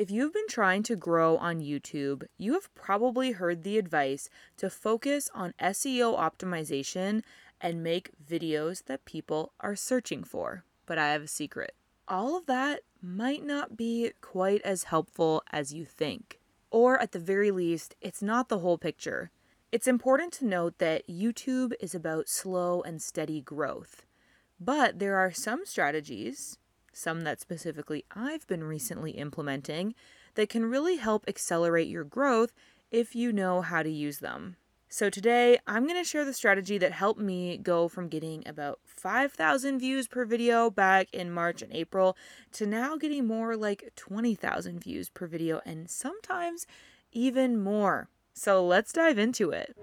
If you've been trying to grow on YouTube, you have probably heard the advice to focus on SEO optimization and make videos that people are searching for. But I have a secret. All of that might not be quite as helpful as you think. Or at the very least, it's not the whole picture. It's important to note that YouTube is about slow and steady growth. But there are some strategies, some that specifically I've been recently implementing, that can really help accelerate your growth if you know how to use them. So today, I'm going to share the strategy that helped me go from getting about 5,000 views per video back in March and April to now getting more like 20,000 views per video and sometimes even more. So let's dive into it.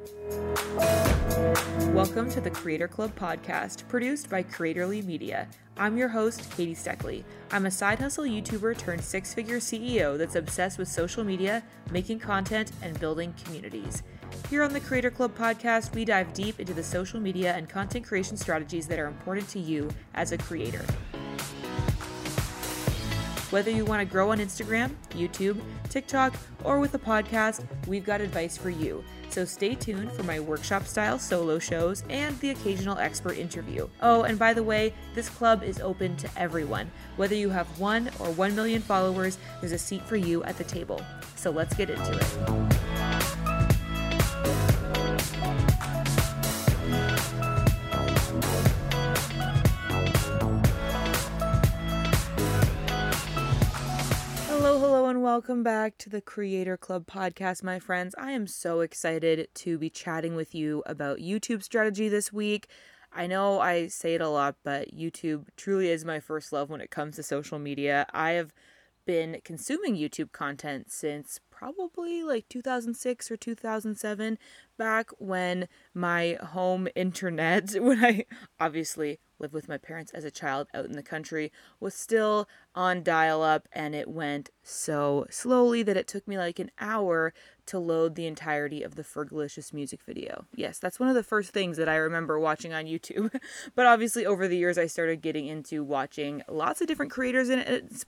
Welcome to the Creator Club podcast, produced by Creatorly Media. I'm your host, Katie Steckly. I'm a side hustle YouTuber turned six figure CEO that's obsessed with social media, making content, and building communities. Here on the Creator Club podcast, we dive deep into the social media and content creation strategies that are important to you as a creator. Whether you want to grow on Instagram, YouTube, TikTok, or with a podcast, we've got advice for you. So stay tuned for my workshop style solo shows and the occasional expert interview. Oh, and by the way, this club is open to everyone. Whether you have one or one million followers, there's a seat for you at the table. So let's get into it. Welcome back to the Creator Club podcast, my friends. I am so excited to be chatting with you about YouTube strategy this week. I know I say it a lot, but YouTube truly is my first love when it comes to social media. I have been consuming YouTube content since probably like 2006 or 2007, back when my home internet, when I obviously lived with my parents as a child out in the country, was still on dial up and it went so slowly that it took me like an hour to load the entirety of the Fergalicious music video. Yes, that's one of the first things that I remember watching on YouTube. but obviously, over the years, I started getting into watching lots of different creators and it's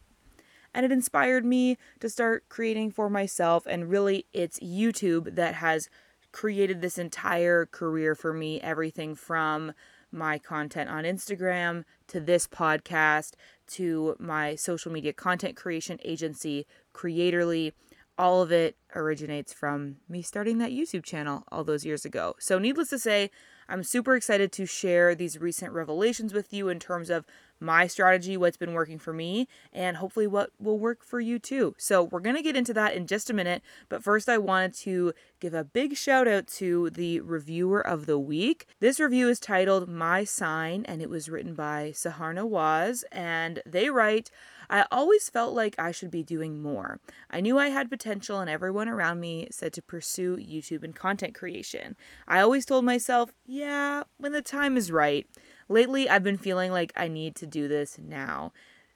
and it inspired me to start creating for myself. And really, it's YouTube that has created this entire career for me everything from my content on Instagram to this podcast to my social media content creation agency, Creatorly. All of it originates from me starting that YouTube channel all those years ago. So, needless to say, I'm super excited to share these recent revelations with you in terms of my strategy, what's been working for me, and hopefully what will work for you too. So, we're going to get into that in just a minute. But first, I wanted to give a big shout out to the reviewer of the week. This review is titled My Sign, and it was written by Saharna Waz, and they write, I always felt like I should be doing more. I knew I had potential, and everyone around me said to pursue YouTube and content creation. I always told myself, yeah, when the time is right. Lately, I've been feeling like I need to do this now.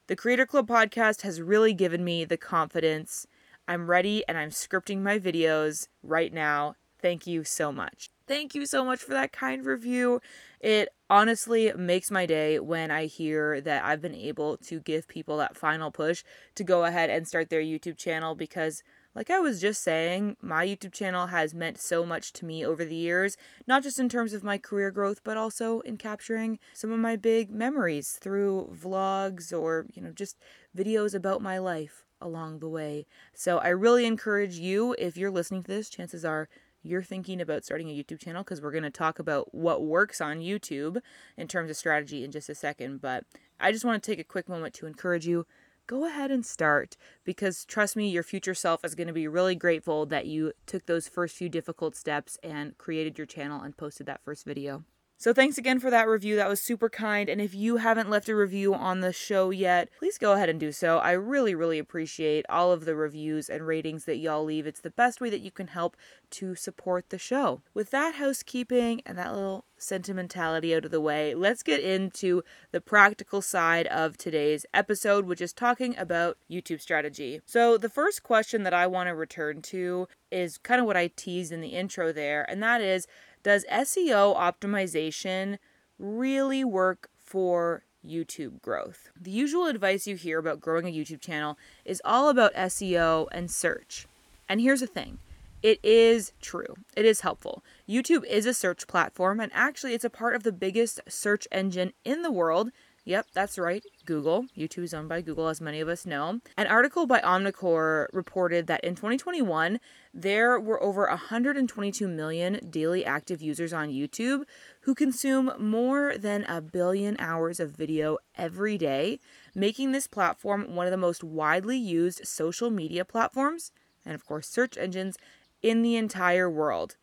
The Creator Club podcast has really given me the confidence. I'm ready and I'm scripting my videos right now. Thank you so much. Thank you so much for that kind review. It honestly makes my day when I hear that I've been able to give people that final push to go ahead and start their YouTube channel because, like I was just saying, my YouTube channel has meant so much to me over the years, not just in terms of my career growth, but also in capturing some of my big memories through vlogs or, you know, just videos about my life along the way. So I really encourage you, if you're listening to this, chances are you're thinking about starting a YouTube channel because we're going to talk about what works on YouTube in terms of strategy in just a second. But I just want to take a quick moment to encourage you go ahead and start because trust me, your future self is going to be really grateful that you took those first few difficult steps and created your channel and posted that first video. So thanks again for that review. That was super kind. And if you haven't left a review on the show yet, please go ahead and do so. I really, really appreciate all of the reviews and ratings that y'all leave. It's the best way that you can help to support the show. With that housekeeping and that little sentimentality out of the way, let's get into the practical side of today's episode, which is talking about YouTube strategy. So, the first question that I want to return to is kind of what I teased in the intro there, and that is does SEO optimization really work for YouTube growth. The usual advice you hear about growing a YouTube channel is all about SEO and search. And here's the thing it is true. It is helpful. YouTube is a search platform, and actually, it's a part of the biggest search engine in the world. Yep, that's right, Google. YouTube is owned by Google, as many of us know. An article by Omnicore reported that in 2021, there were over 122 million daily active users on YouTube who consume more than a billion hours of video every day, making this platform one of the most widely used social media platforms and, of course, search engines in the entire world.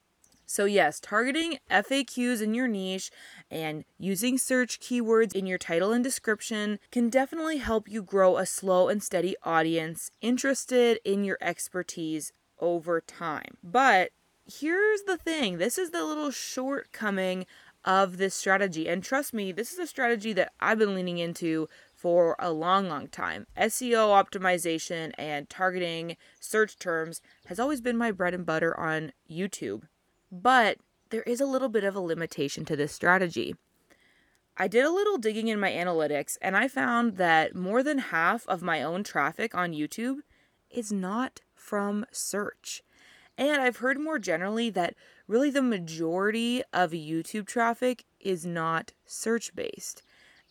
So, yes, targeting FAQs in your niche and using search keywords in your title and description can definitely help you grow a slow and steady audience interested in your expertise over time. But here's the thing this is the little shortcoming of this strategy. And trust me, this is a strategy that I've been leaning into for a long, long time. SEO optimization and targeting search terms has always been my bread and butter on YouTube. But there is a little bit of a limitation to this strategy. I did a little digging in my analytics and I found that more than half of my own traffic on YouTube is not from search. And I've heard more generally that really the majority of YouTube traffic is not search based.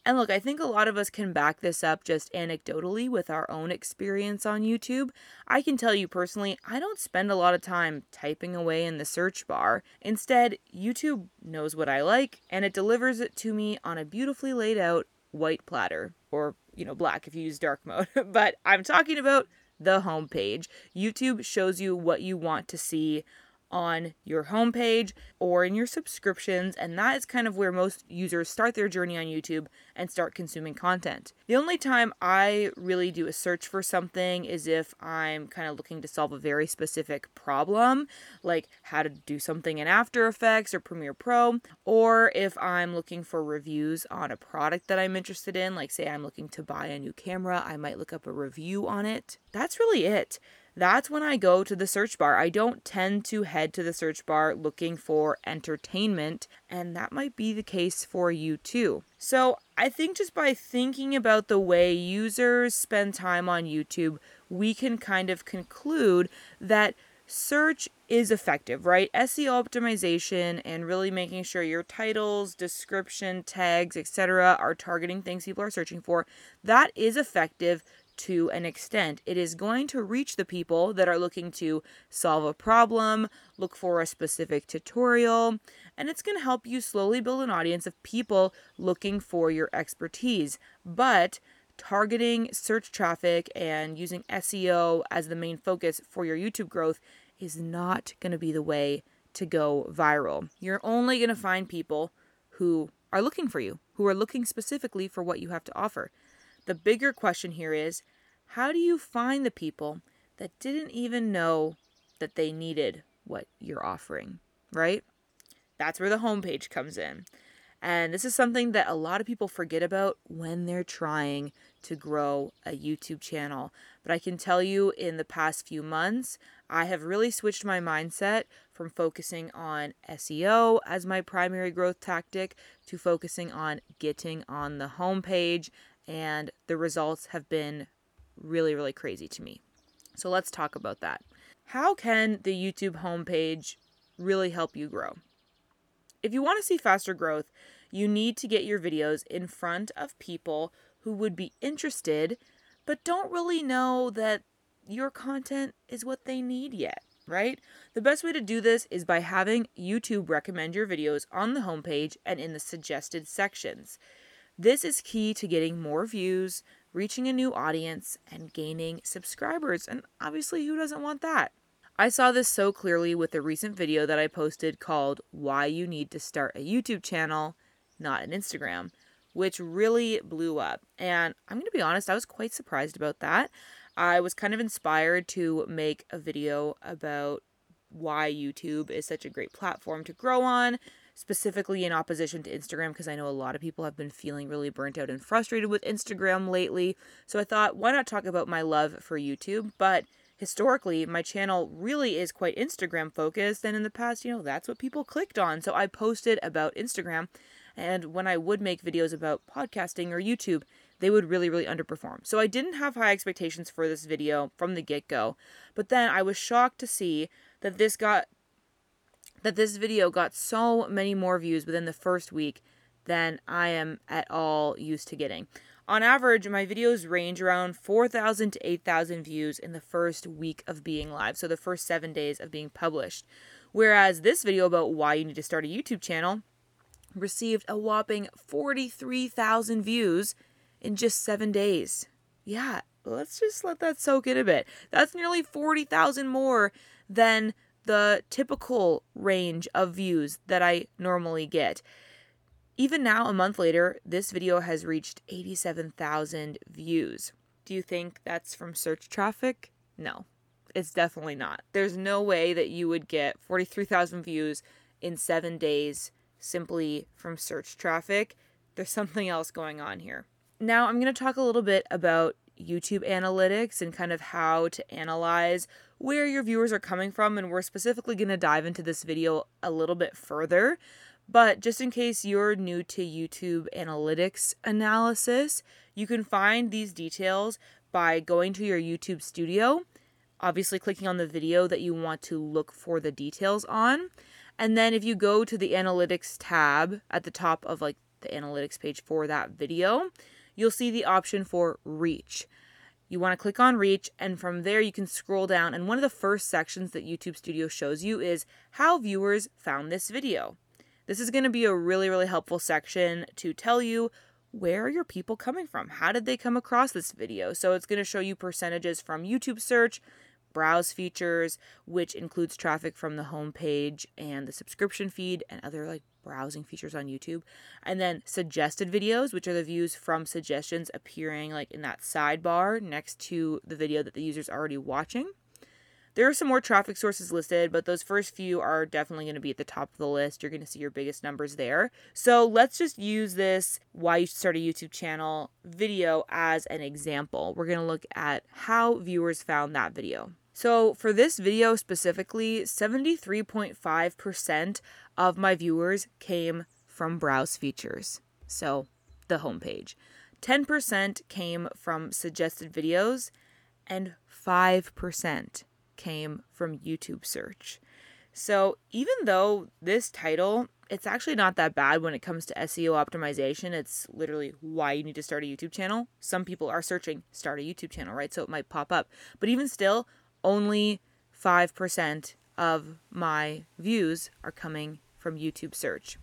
And look, I think a lot of us can back this up just anecdotally with our own experience on YouTube. I can tell you personally, I don't spend a lot of time typing away in the search bar. Instead, YouTube knows what I like and it delivers it to me on a beautifully laid out white platter or, you know, black if you use dark mode. but I'm talking about the homepage. YouTube shows you what you want to see on your homepage or in your subscriptions, and that is kind of where most users start their journey on YouTube and start consuming content. The only time I really do a search for something is if I'm kind of looking to solve a very specific problem, like how to do something in After Effects or Premiere Pro, or if I'm looking for reviews on a product that I'm interested in, like say I'm looking to buy a new camera, I might look up a review on it. That's really it that's when I go to the search bar. I don't tend to head to the search bar looking for entertainment, and that might be the case for you too. So, I think just by thinking about the way users spend time on YouTube, we can kind of conclude that search is effective, right? SEO optimization and really making sure your titles, description, tags, etc. are targeting things people are searching for. That is effective to an extent. It is going to reach the people that are looking to solve a problem, look for a specific tutorial, and it's going to help you slowly build an audience of people looking for your expertise. But targeting search traffic and using SEO as the main focus for your YouTube growth is not going to be the way to go viral. You're only going to find people who are looking for you, who are looking specifically for what you have to offer. The bigger question here is how do you find the people that didn't even know that they needed what you're offering, right? That's where the homepage comes in. And this is something that a lot of people forget about when they're trying to grow a YouTube channel. But I can tell you in the past few months, I have really switched my mindset from focusing on SEO as my primary growth tactic to focusing on getting on the homepage and the results have been really, really crazy to me. So let's talk about that. How can the YouTube homepage really help you grow? If you want to see faster growth, you need to get your videos in front of people who would be interested but don't really know that your content is what they need yet, right? The best way to do this is by having YouTube recommend your videos on the homepage and in the suggested sections. This is key to getting more views, reaching a new audience, and gaining subscribers. And obviously, who doesn't want that? I saw this so clearly with a recent video that I posted called Why You Need to Start a YouTube Channel, Not an Instagram, which really blew up. And I'm going to be honest, I was quite surprised about that. I was kind of inspired to make a video about why YouTube is such a great platform to grow on, specifically in opposition to Instagram because I know a lot of people have been feeling really burnt out and frustrated with Instagram lately. So I thought, why not talk about my love for YouTube? But historically, my channel really is quite Instagram focused, and in the past, you know, that's what people clicked on. So I posted about Instagram. And when I would make videos about podcasting or YouTube, they would really, really underperform. So I didn't have high expectations for this video from the get go. But then I was shocked to see that this got that this video got so many more views within the first week than I am at all used to getting. On average, my videos range around 4,000 to 8,000 views in the first week of being live, so the first seven days of being published. Whereas this video about why you need to start a YouTube channel received a whopping 43,000 views in just seven days. Yeah, let's just let that soak in a bit. That's nearly 40,000 more than the typical range of views that I normally get. Even now, a month later, this video has reached 87,000 views. Do you think that's from search traffic? No, it's definitely not. There's no way that you would get 43,000 views in seven days simply from search traffic. There's something else going on here. Now, I'm going to talk a little bit about YouTube analytics and kind of how to analyze where your viewers are coming from. And we're specifically going to dive into this video a little bit further. But just in case you're new to YouTube analytics analysis, you can find these details by going to your YouTube studio, obviously clicking on the video that you want to look for the details on. And then if you go to the analytics tab at the top of like the analytics page for that video, you'll see the option for reach. You want to click on reach, and from there you can scroll down. And one of the first sections that YouTube Studio shows you is how viewers found this video. This is going to be a really, really helpful section to tell you where are your people coming from? How did they come across this video? So it's going to show you percentages from YouTube search, browse features, which includes traffic from the home page and the subscription feed and other like browsing features on YouTube. And then suggested videos, which are the views from suggestions appearing like in that sidebar next to the video that the user's already watching. There are some more traffic sources listed, but those first few are definitely going to be at the top of the list. You're going to see your biggest numbers there. So let's just use this why you should start a YouTube channel video as an example. We're going to look at how viewers found that video. So, for this video specifically, 73.5% of my viewers came from browse features. So, the homepage. 10% came from suggested videos, and 5% came from YouTube search. So, even though this title, it's actually not that bad when it comes to SEO optimization. It's literally why you need to start a YouTube channel. Some people are searching start a YouTube channel, right? So it might pop up. But even still, only 5% of my views are coming from YouTube search.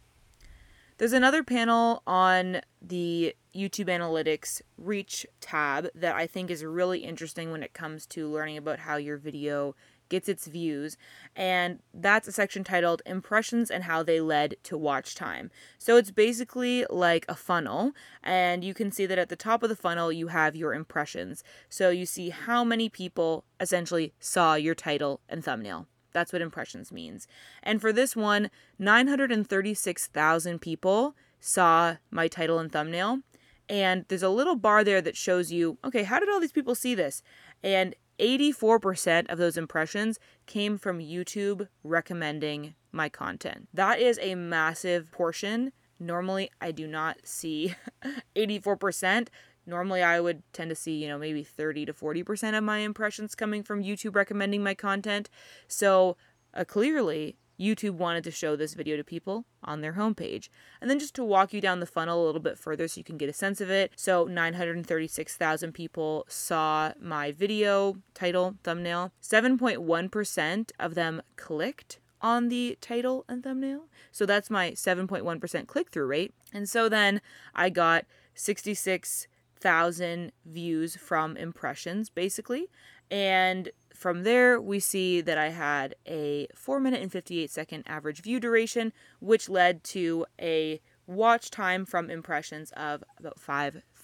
There's another panel on the YouTube Analytics Reach tab that I think is really interesting when it comes to learning about how your video gets its views, and that's a section titled Impressions and How They Led to Watch Time. So it's basically like a funnel, and you can see that at the top of the funnel you have your impressions. So you see how many people essentially saw your title and thumbnail. That's what impressions means. And for this one, 936,000 people saw my title and thumbnail. And there's a little bar there that shows you, okay, how did all these people see this? And 84% of those impressions came from YouTube recommending my content. That is a massive portion. Normally, I do not see 84%. Normally, I would tend to see, you know, maybe 30 to 40% of my impressions coming from YouTube recommending my content. So, uh, clearly, YouTube wanted to show this video to people on their homepage. And then just to walk you down the funnel a little bit further so you can get a sense of it. So 936,000 people saw my video title, thumbnail. 7.1% of them clicked on the title and thumbnail. So that's my 7.1% click through rate. And so then I got 66,000 views from impressions basically. And from there, we see that I had a 4 minute and 58 second average view duration, which led to a watch time from impressions of about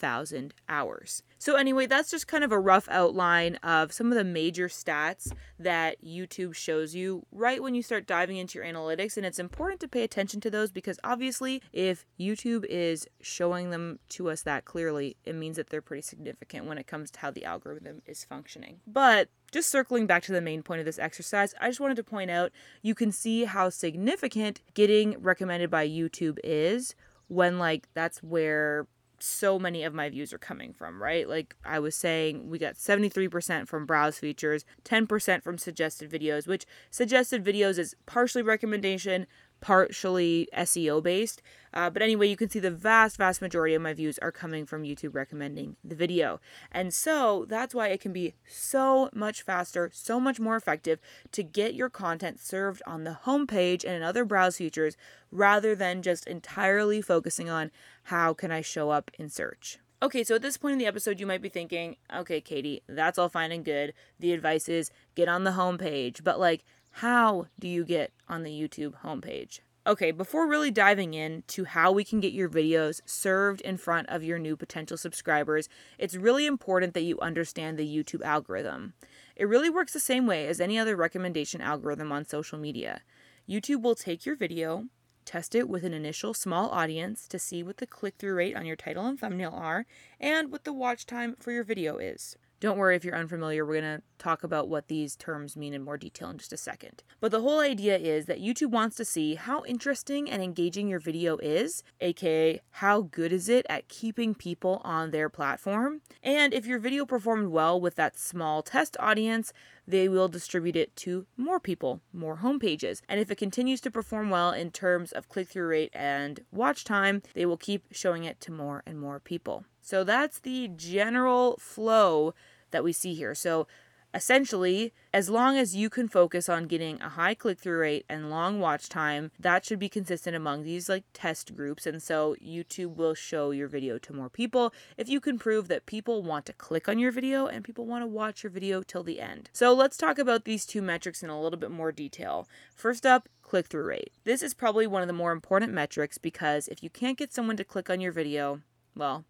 5,000 hours. So, anyway, that's just kind of a rough outline of some of the major stats that YouTube shows you right when you start diving into your analytics. And it's important to pay attention to those because obviously, if YouTube is showing them to us that clearly, it means that they're pretty significant when it comes to how the algorithm is functioning. But just circling back to the main point of this exercise, I just wanted to point out you can see how significant getting recommended by YouTube is when like that's where so many of my views are coming from, right? Like I was saying, we got 73% from browse features, 10% from suggested videos, which suggested videos is partially recommendation, partially SEO based. Uh, but anyway, you can see the vast, vast majority of my views are coming from YouTube recommending the video. And so that's why it can be so much faster, so much more effective to get your content served on the homepage and in other browse features rather than just entirely focusing on how can I show up in search. Okay, so at this point in the episode, you might be thinking, okay, Katie, that's all fine and good. The advice is get on the homepage, but like, how do you get on the YouTube homepage? Okay, before really diving in to how we can get your videos served in front of your new potential subscribers, it's really important that you understand the YouTube algorithm. It really works the same way as any other recommendation algorithm on social media. YouTube will take your video, test it with an initial small audience to see what the click through rate on your title and thumbnail are, and what the watch time for your video is. Don't worry if you're unfamiliar, we're going to talk about what these terms mean in more detail in just a second. But the whole idea is that YouTube wants to see how interesting and engaging your video is, aka how good is it at keeping people on their platform. And if your video performed well with that small test audience, they will distribute it to more people, more homepages. And if it continues to perform well in terms of click through rate and watch time, they will keep showing it to more and more people. So that's the general flow that we see here. So essentially, as long as you can focus on getting a high click through rate and long watch time, that should be consistent among these like test groups. And so YouTube will show your video to more people if you can prove that people want to click on your video and people want to watch your video till the end. So let's talk about these two metrics in a little bit more detail. First up, click through rate. This is probably one of the more important metrics because if you can't get someone to click on your video, well,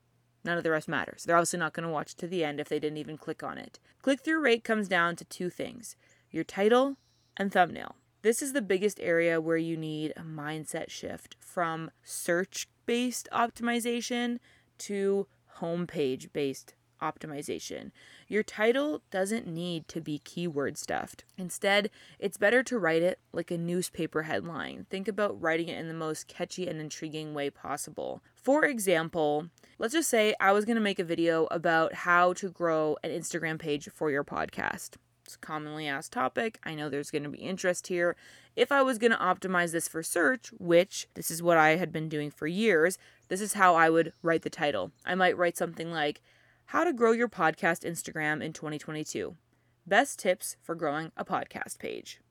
None of the rest matters. They're obviously not going to watch to the end if they didn't even click on it. Click through rate comes down to two things your title and thumbnail. This is the biggest area where you need a mindset shift from search based optimization to homepage based optimization. Your title doesn't need to be keyword stuffed. Instead, it's better to write it like a newspaper headline. Think about writing it in the most catchy and intriguing way possible. For example, let's just say I was going to make a video about how to grow an Instagram page for your podcast. It's a commonly asked topic. I know there's going to be interest here. If I was going to optimize this for search, which this is what I had been doing for years, this is how I would write the title. I might write something like how to Grow Your Podcast Instagram in 2022. Best Tips for Growing a Podcast Page.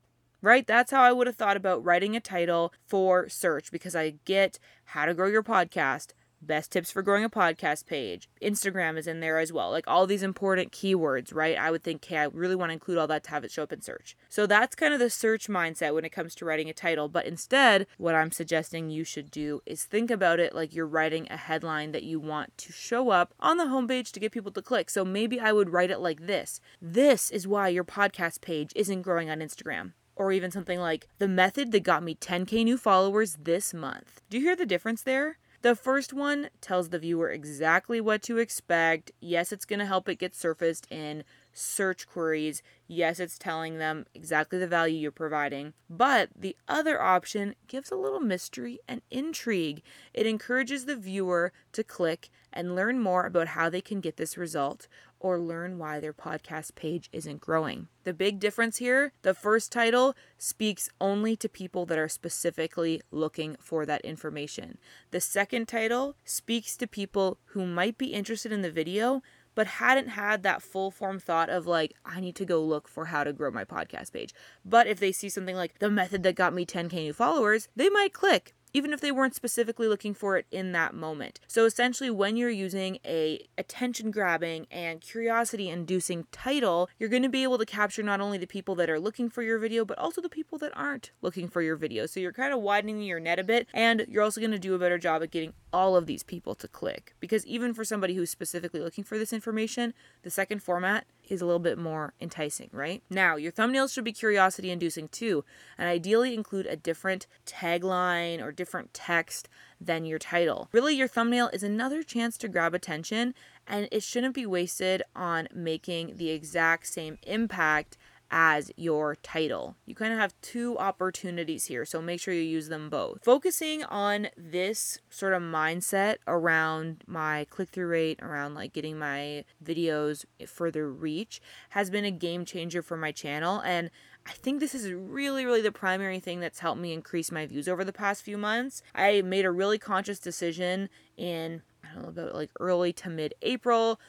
Right? That's how I would have thought about writing a title for search because I get how to grow your podcast, best tips for growing a podcast page. Instagram is in there as well. Like all these important keywords, right? I would think, hey, I really want to include all that to have it show up in search. So that's kind of the search mindset when it comes to writing a title. But instead, what I'm suggesting you should do is think about it like you're writing a headline that you want to show up on the homepage to get people to click. So maybe I would write it like this This is why your podcast page isn't growing on Instagram or even something like the method that got me 10k new followers this month. Do you hear the difference there? The first one tells the viewer exactly what to expect. Yes, it's going to help it get surfaced in search queries. Yes, it's telling them exactly the value you're providing. But the other option gives a little mystery and intrigue. It encourages the viewer to click and learn more about how they can get this result or learn why their podcast page isn't growing. The big difference here the first title speaks only to people that are specifically looking for that information. The second title speaks to people who might be interested in the video but hadn't had that full form thought of like, I need to go look for how to grow my podcast page. But if they see something like the method that got me 10k new followers, they might click even if they weren't specifically looking for it in that moment. So essentially when you're using a attention grabbing and curiosity inducing title, you're going to be able to capture not only the people that are looking for your video but also the people that aren't looking for your video. So you're kind of widening your net a bit and you're also going to do a better job at getting all of these people to click because even for somebody who's specifically looking for this information, the second format is a little bit more enticing, right? Now, your thumbnails should be curiosity inducing too, and ideally include a different tagline or different text than your title. Really, your thumbnail is another chance to grab attention, and it shouldn't be wasted on making the exact same impact as your title. You kind of have two opportunities here, so make sure you use them both. Focusing on this sort of mindset around my click through rate, around like getting my videos further reach, has been a game changer for my channel. And I think this is really, really the primary thing that's helped me increase my views over the past few months. I made a really conscious decision in, I don't know, about like early to mid April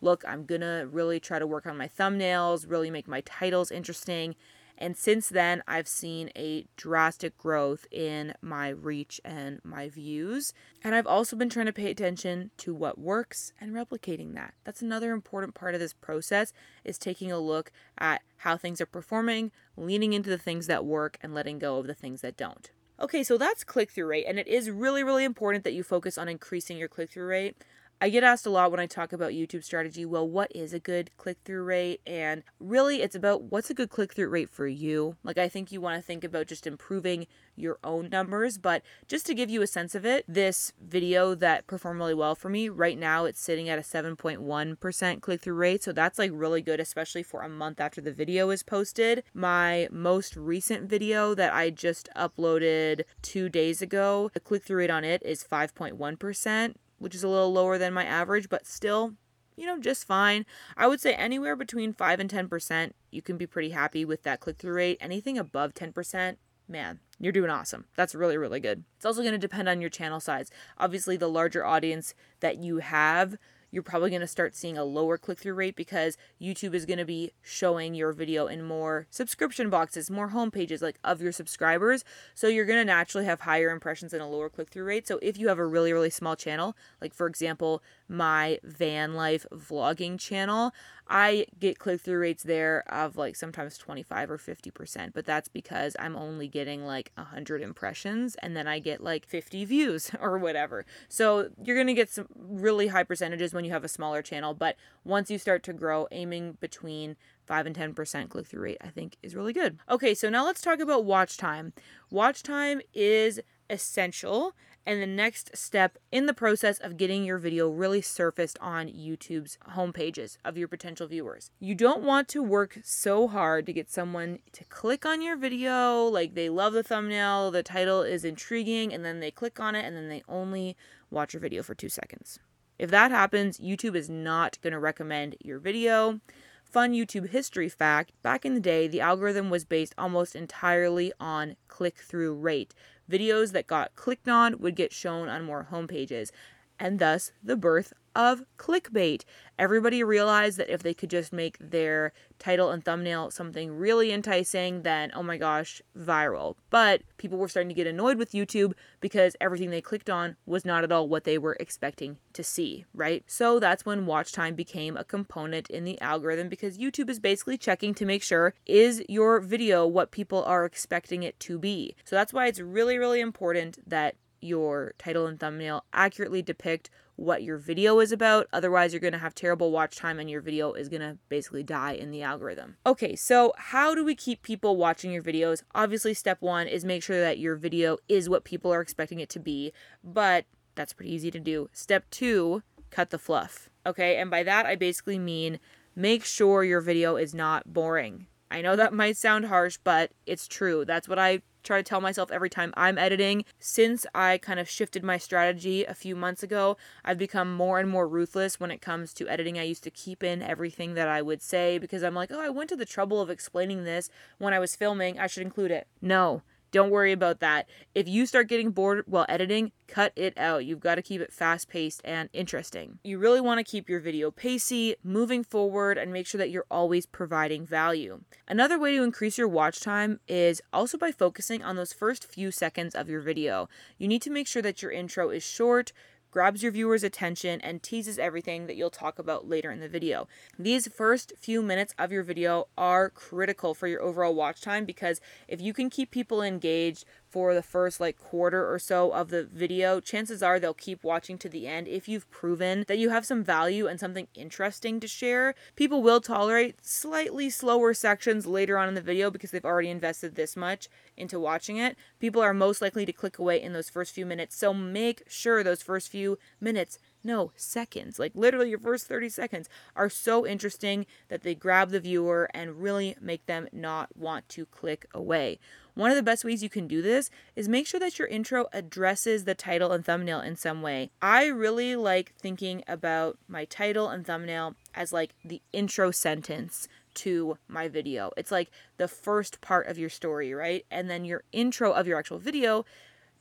look, I'm gonna really try to work on my thumbnails, really make my titles interesting. And since then, I've seen a drastic growth in my reach and my views. And I've also been trying to pay attention to what works and replicating that. That's another important part of this process is taking a look at how things are performing, leaning into the things that work and letting go of the things that don't. Okay, so that's click through rate, and it is really, really important that you focus on increasing your click through rate. I get asked a lot when I talk about YouTube strategy, well, what is a good click through rate? And really, it's about what's a good click through rate for you. Like, I think you want to think about just improving your own numbers, but just to give you a sense of it, this video that performed really well for me, right now it's sitting at a 7.1% click through rate. So that's like really good, especially for a month after the video is posted. My most recent video that I just uploaded two days ago, the click through rate on it is 5.1% which is a little lower than my average, but still, you know, just fine. I would say anywhere between 5 and 10%, you can be pretty happy with that click through rate. Anything above 10%, man, you're doing awesome. That's really, really good. It's also going to depend on your channel size. Obviously, the larger audience that you have, you're probably going to start seeing a lower click through rate because YouTube is going to be showing your video in more subscription boxes, more home pages like of your subscribers. So you're going to naturally have higher impressions and a lower click through rate. So if you have a really, really small channel, like for example, my van life vlogging channel, I get click through rates there of like sometimes 25 or 50%, but that's because I'm only getting like 100 impressions and then I get like 50 views or whatever. So you're going to get some really high percentages when you have a smaller channel, but once you start to grow, aiming between 5 and 10% click through rate, I think is really good. Okay, so now let's talk about watch time. Watch time is essential and the next step in the process of getting your video really surfaced on YouTube's homepages of your potential viewers. You don't want to work so hard to get someone to click on your video, like they love the thumbnail, the title is intriguing, and then they click on it and then they only watch your video for two seconds. If that happens, YouTube is not going to recommend your video. Fun YouTube history fact back in the day, the algorithm was based almost entirely on click through rate. Videos that got clicked on would get shown on more homepages, and thus the birth of clickbait. Everybody realized that if they could just make their title and thumbnail something really enticing, then oh my gosh, viral. But people were starting to get annoyed with YouTube because everything they clicked on was not at all what they were expecting to see, right? So that's when watch time became a component in the algorithm because YouTube is basically checking to make sure is your video what people are expecting it to be. So that's why it's really, really important that your title and thumbnail accurately depict what your video is about. Otherwise, you're going to have terrible watch time and your video is going to basically die in the algorithm. Okay, so how do we keep people watching your videos? Obviously, step one is make sure that your video is what people are expecting it to be, but that's pretty easy to do. Step two, cut the fluff. Okay, and by that, I basically mean make sure your video is not boring. I know that might sound harsh, but it's true. That's what I try to tell myself every time I'm editing. Since I kind of shifted my strategy a few months ago, I've become more and more ruthless when it comes to editing. I used to keep in everything that I would say because I'm like, oh, I went to the trouble of explaining this when I was filming. I should include it. No, don't worry about that. If you start getting bored while editing, cut it out. You've got to keep it fast paced and interesting. You really want to keep your video pacey, moving forward, and make sure that you're always providing value. Another way to increase your watch time is also by focusing on those first few seconds of your video. You need to make sure that your intro is short, grabs your viewer's attention, and teases everything that you'll talk about later in the video. These first few minutes of your video are critical for your overall watch time because if you can keep people engaged for the first like quarter or so of the video, chances are they'll keep watching to the end. If you've proven that you have some value and something interesting to share, people will tolerate slightly slower sections later on in the video because they've already invested this much into watching it. People are most likely to click away in those first few minutes. So make sure those first few minutes No, seconds. Like literally your first 30 seconds are so interesting that they grab the viewer and really make them not want to click away. One of the best ways you can do this is make sure that your intro addresses the title and thumbnail in some way. I really like thinking about my title and thumbnail as like the intro sentence to my video. It's like the first part of your story, right? And then your intro of your actual video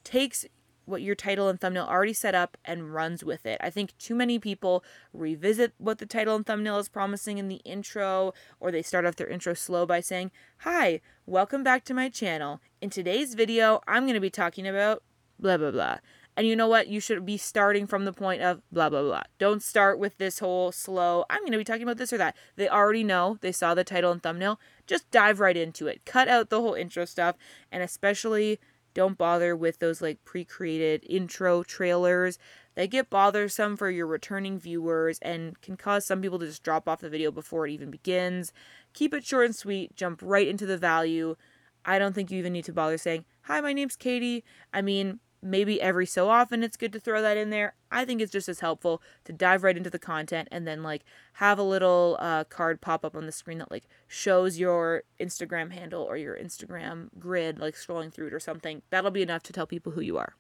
takes what your title and thumbnail already set up and runs with it. I think too many people revisit what the title and thumbnail is promising in the intro, or they start off their intro slow by saying, Hi, welcome back to my channel. In today's video, I'm going to be talking about blah, blah, blah. And you know what? You should be starting from the point of blah, blah, blah. Don't start with this whole slow, I'm going to be talking about this or that. They already know, they saw the title and thumbnail. Just dive right into it. Cut out the whole intro stuff, and especially don't bother with those like pre created intro trailers. They get bothersome for your returning viewers and can cause some people to just drop off the video before it even begins. Keep it short and sweet, jump right into the value. I don't think you even need to bother saying, Hi, my name's Katie. I mean, maybe every so often it's good to throw that in there. I think it's just as helpful to dive right into the content and then like have a little uh, card pop up on the screen that like shows your Instagram handle or your Instagram grid, like scrolling through it or something. That'll be enough to tell people who you are.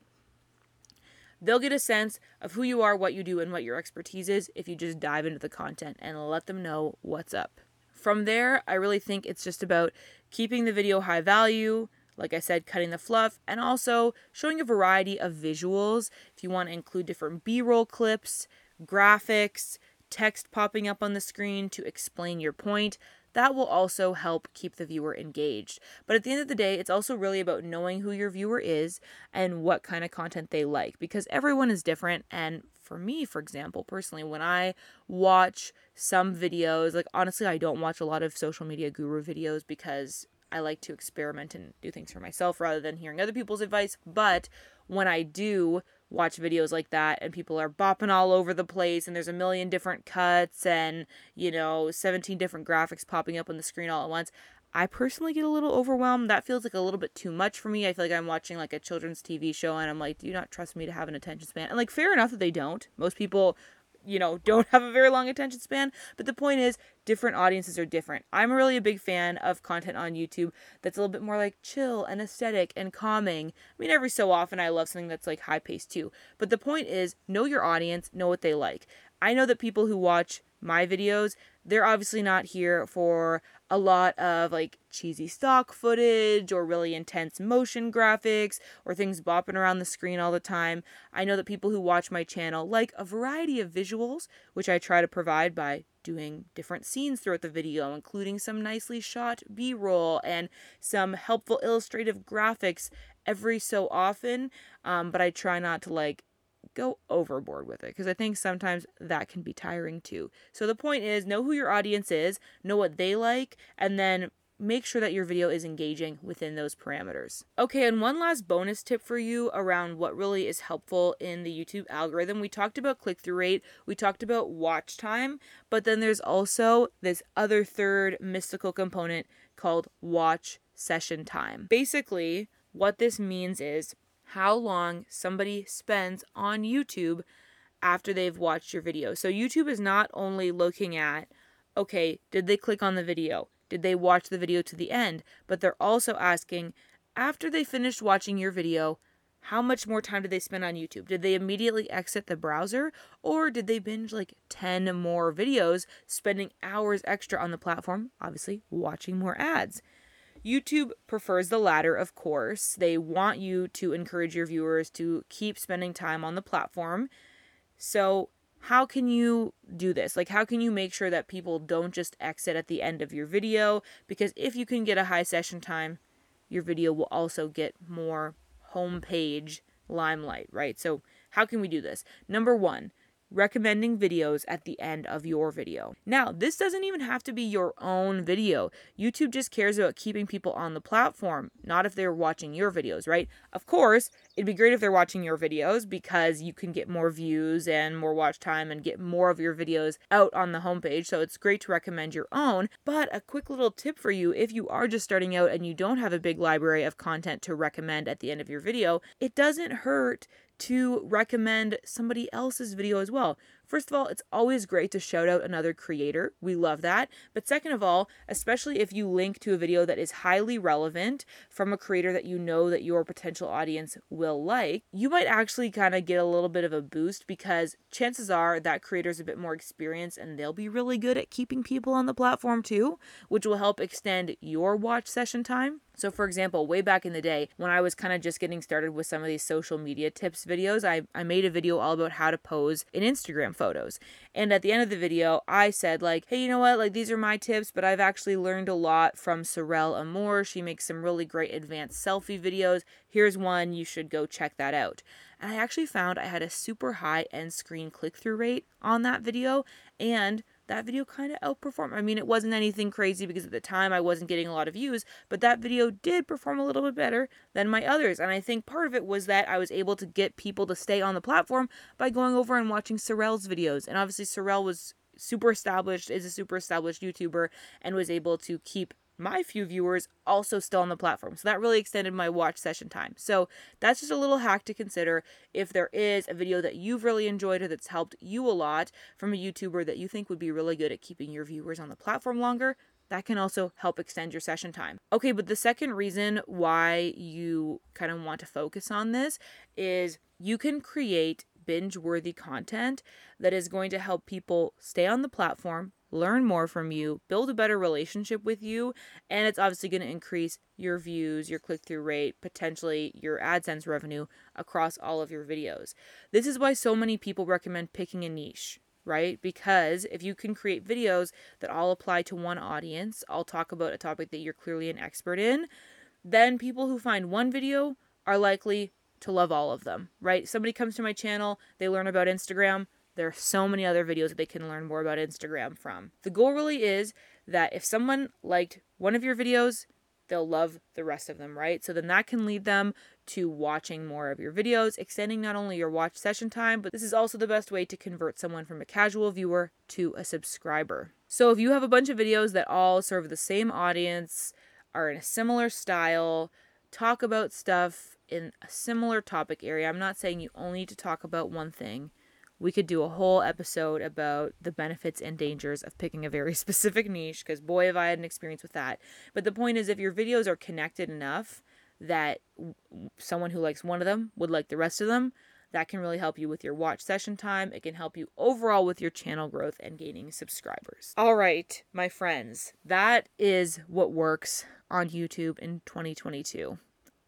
They'll get a sense of who you are, what you do, and what your expertise is if you just dive into the content and let them know what's up. From there, I really think it's just about keeping the video high value, like I said, cutting the fluff, and also showing a variety of visuals. If you want to include different B roll clips, graphics, text popping up on the screen to explain your point, that will also help keep the viewer engaged. But at the end of the day, it's also really about knowing who your viewer is and what kind of content they like because everyone is different. And for me, for example, personally, when I watch some videos, like honestly, I don't watch a lot of social media guru videos because I like to experiment and do things for myself rather than hearing other people's advice. But when I do watch videos like that and people are bopping all over the place and there's a million different cuts and, you know, 17 different graphics popping up on the screen all at once, I personally get a little overwhelmed. That feels like a little bit too much for me. I feel like I'm watching like a children's TV show and I'm like, do you not trust me to have an attention span? And like, fair enough that they don't. Most people you know, don't have a very long attention span. But the point is, different audiences are different. I'm really a big fan of content on YouTube that's a little bit more like chill and aesthetic and calming. I mean, every so often I love something that's like high paced too. But the point is, know your audience, know what they like. I know that people who watch my videos, they're obviously not here for a lot of like cheesy stock footage or really intense motion graphics or things bopping around the screen all the time. I know that people who watch my channel like a variety of visuals, which I try to provide by doing different scenes throughout the video, including some nicely shot B roll and some helpful illustrative graphics every so often. Um, but I try not to like go overboard with it because I think sometimes that can be tiring too. So the point is know who your audience is, know what they like, and then make sure that your video is engaging within those parameters. Okay, and one last bonus tip for you around what really is helpful in the YouTube algorithm. We talked about click through rate, we talked about watch time, but then there's also this other third mystical component called watch session time. Basically, what this means is how long somebody spends on YouTube after they've watched your video. So YouTube is not only looking at, okay, did they click on the video? Did they watch the video to the end? But they're also asking, after they finished watching your video, how much more time did they spend on YouTube? Did they immediately exit the browser or did they binge like 10 more videos, spending hours extra on the platform, obviously watching more ads? YouTube prefers the latter, of course. They want you to encourage your viewers to keep spending time on the platform. So, how can you do this? Like, how can you make sure that people don't just exit at the end of your video? Because if you can get a high session time, your video will also get more homepage limelight, right? So, how can we do this? Number one, recommending videos at the end of your video. Now, this doesn't even have to be your own video. YouTube just cares about keeping people on the platform, not if they're watching your videos, right? Of course, it'd be great if they're watching your videos because you can get more views and more watch time and get more of your videos out on the homepage. So it's great to recommend your own. But a quick little tip for you if you are just starting out and you don't have a big library of content to recommend at the end of your video, it doesn't hurt to recommend somebody else's video as well. First of all, it's always great to shout out another creator. We love that. But second of all, especially if you link to a video that is highly relevant from a creator that you know that your potential audience will like, you might actually kind of get a little bit of a boost because chances are that creator's a bit more experienced and they'll be really good at keeping people on the platform too, which will help extend your watch session time. So, for example, way back in the day, when I was kind of just getting started with some of these social media tips videos, I, I made a video all about how to pose in Instagram photos. And at the end of the video, I said, like, hey, you know what? Like, these are my tips, but I've actually learned a lot from Sorelle Amore. She makes some really great advanced selfie videos. Here's one. You should go check that out. And I actually found I had a super high end screen click through rate on that video. And that video kind of outperformed. I mean, it wasn't anything crazy because at the time I wasn't getting a lot of views, but that video did perform a little bit better than my others. And I think part of it was that I was able to get people to stay on the platform by going over and watching Sorelle's videos. And obviously, Sorelle was super established, is a super established YouTuber, and was able to keep my few viewers also still on the platform. So that really extended my watch session time. So that's just a little hack to consider if there is a video that you've really enjoyed or that's helped you a lot from a YouTuber that you think would be really good at keeping your viewers on the platform longer. That can also help extend your session time. Okay, but the second reason why you kind of want to focus on this is you can create binge worthy content that is going to help people stay on the platform, learn more from you, build a better relationship with you, and it's obviously going to increase your views, your click through rate, potentially your AdSense revenue across all of your videos. This is why so many people recommend picking a niche. Right? Because if you can create videos that all apply to one audience, all talk about a topic that you're clearly an expert in, then people who find one video are likely to love all of them, right? Somebody comes to my channel, they learn about Instagram, there are so many other videos that they can learn more about Instagram from. The goal really is that if someone liked one of your videos, they'll love the rest of them, right? So then that can lead them to watching more of your videos, extending not only your watch session time, but this is also the best way to convert someone from a casual viewer to a subscriber. So if you have a bunch of videos that all serve the same audience, are in a similar style, talk about stuff in a similar topic area, I'm not saying you only need to talk about one thing we could do a whole episode about the benefits and dangers of picking a very specific niche because boy have i had an experience with that. But the point is if your videos are connected enough that someone who likes one of them would like the rest of them that can really help you with your watch session time. It can help you overall with your channel growth and gaining subscribers. All right my friends that is what works on youtube in 2022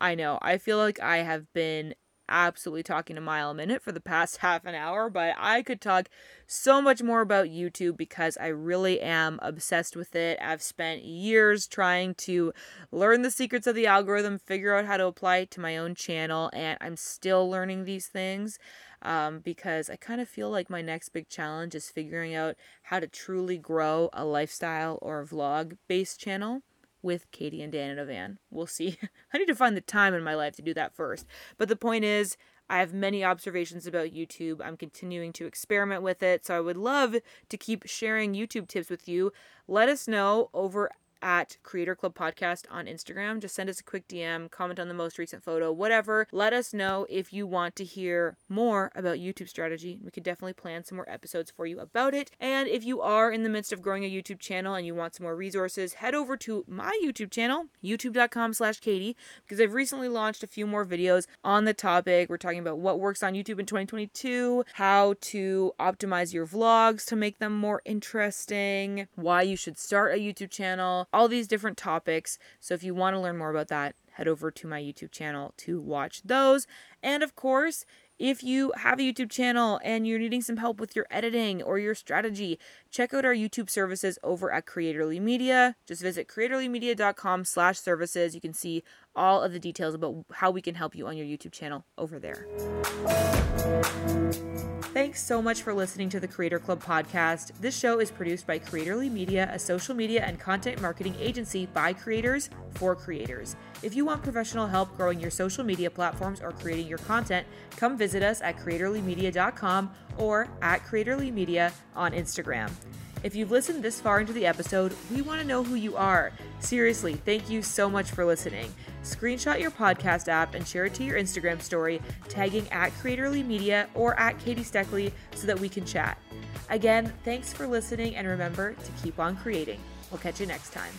I know. I feel like I have been absolutely talking a mile a minute for the past half an hour, but I could talk so much more about YouTube because I really am obsessed with it. I've spent years trying to learn the secrets of the algorithm, figure out how to apply it to my own channel, and I'm still learning these things. Um, because I kind of feel like my next big challenge is figuring out how to truly grow a lifestyle or vlog based channel with Katie and Dan in a van. We'll see. I need to find the time in my life to do that first. But the point is, I have many observations about YouTube. I'm continuing to experiment with it. So I would love to keep sharing YouTube tips with you. Let us know over at Creator Club Podcast on Instagram. Just send us a quick DM, comment on the most recent photo, whatever. Let us know if you want to hear more about YouTube strategy. We could definitely plan some more episodes for you about it. And if you are in the midst of growing a YouTube channel and you want some more resources, head over to my YouTube channel, youtube.com slash Katie, because I've recently launched a few more videos on the topic. We're talking about what works on YouTube in 2022, how to optimize your vlogs to make them more interesting, why you should start a YouTube channel, all these different topics. So if you want to learn more about that, head over to my YouTube channel to watch those. And of course, if you have a YouTube channel and you're needing some help with your editing or your strategy, check out our YouTube services over at Creatorly Media. Just visit creatorlymedia.com slash services. You can see all of the details about how we can help you on your YouTube channel over there. Thanks so much for listening to the Creator Club podcast. This show is produced by Creatorly Media, a social media and content marketing agency by creators for creators. If you want professional help growing your social media platforms or creating your content, come visit us at creatorlymedia.com or at Creatorly Media on Instagram. If you've listened this far into the episode, we want to know who you are. Seriously, thank you so much for listening. screenshot your podcast app and share it to your Instagram story, tagging at Creatorly Media or at Katie Steckly so that we can chat. Again, thanks for listening and remember to keep on creating. We'll catch you next time.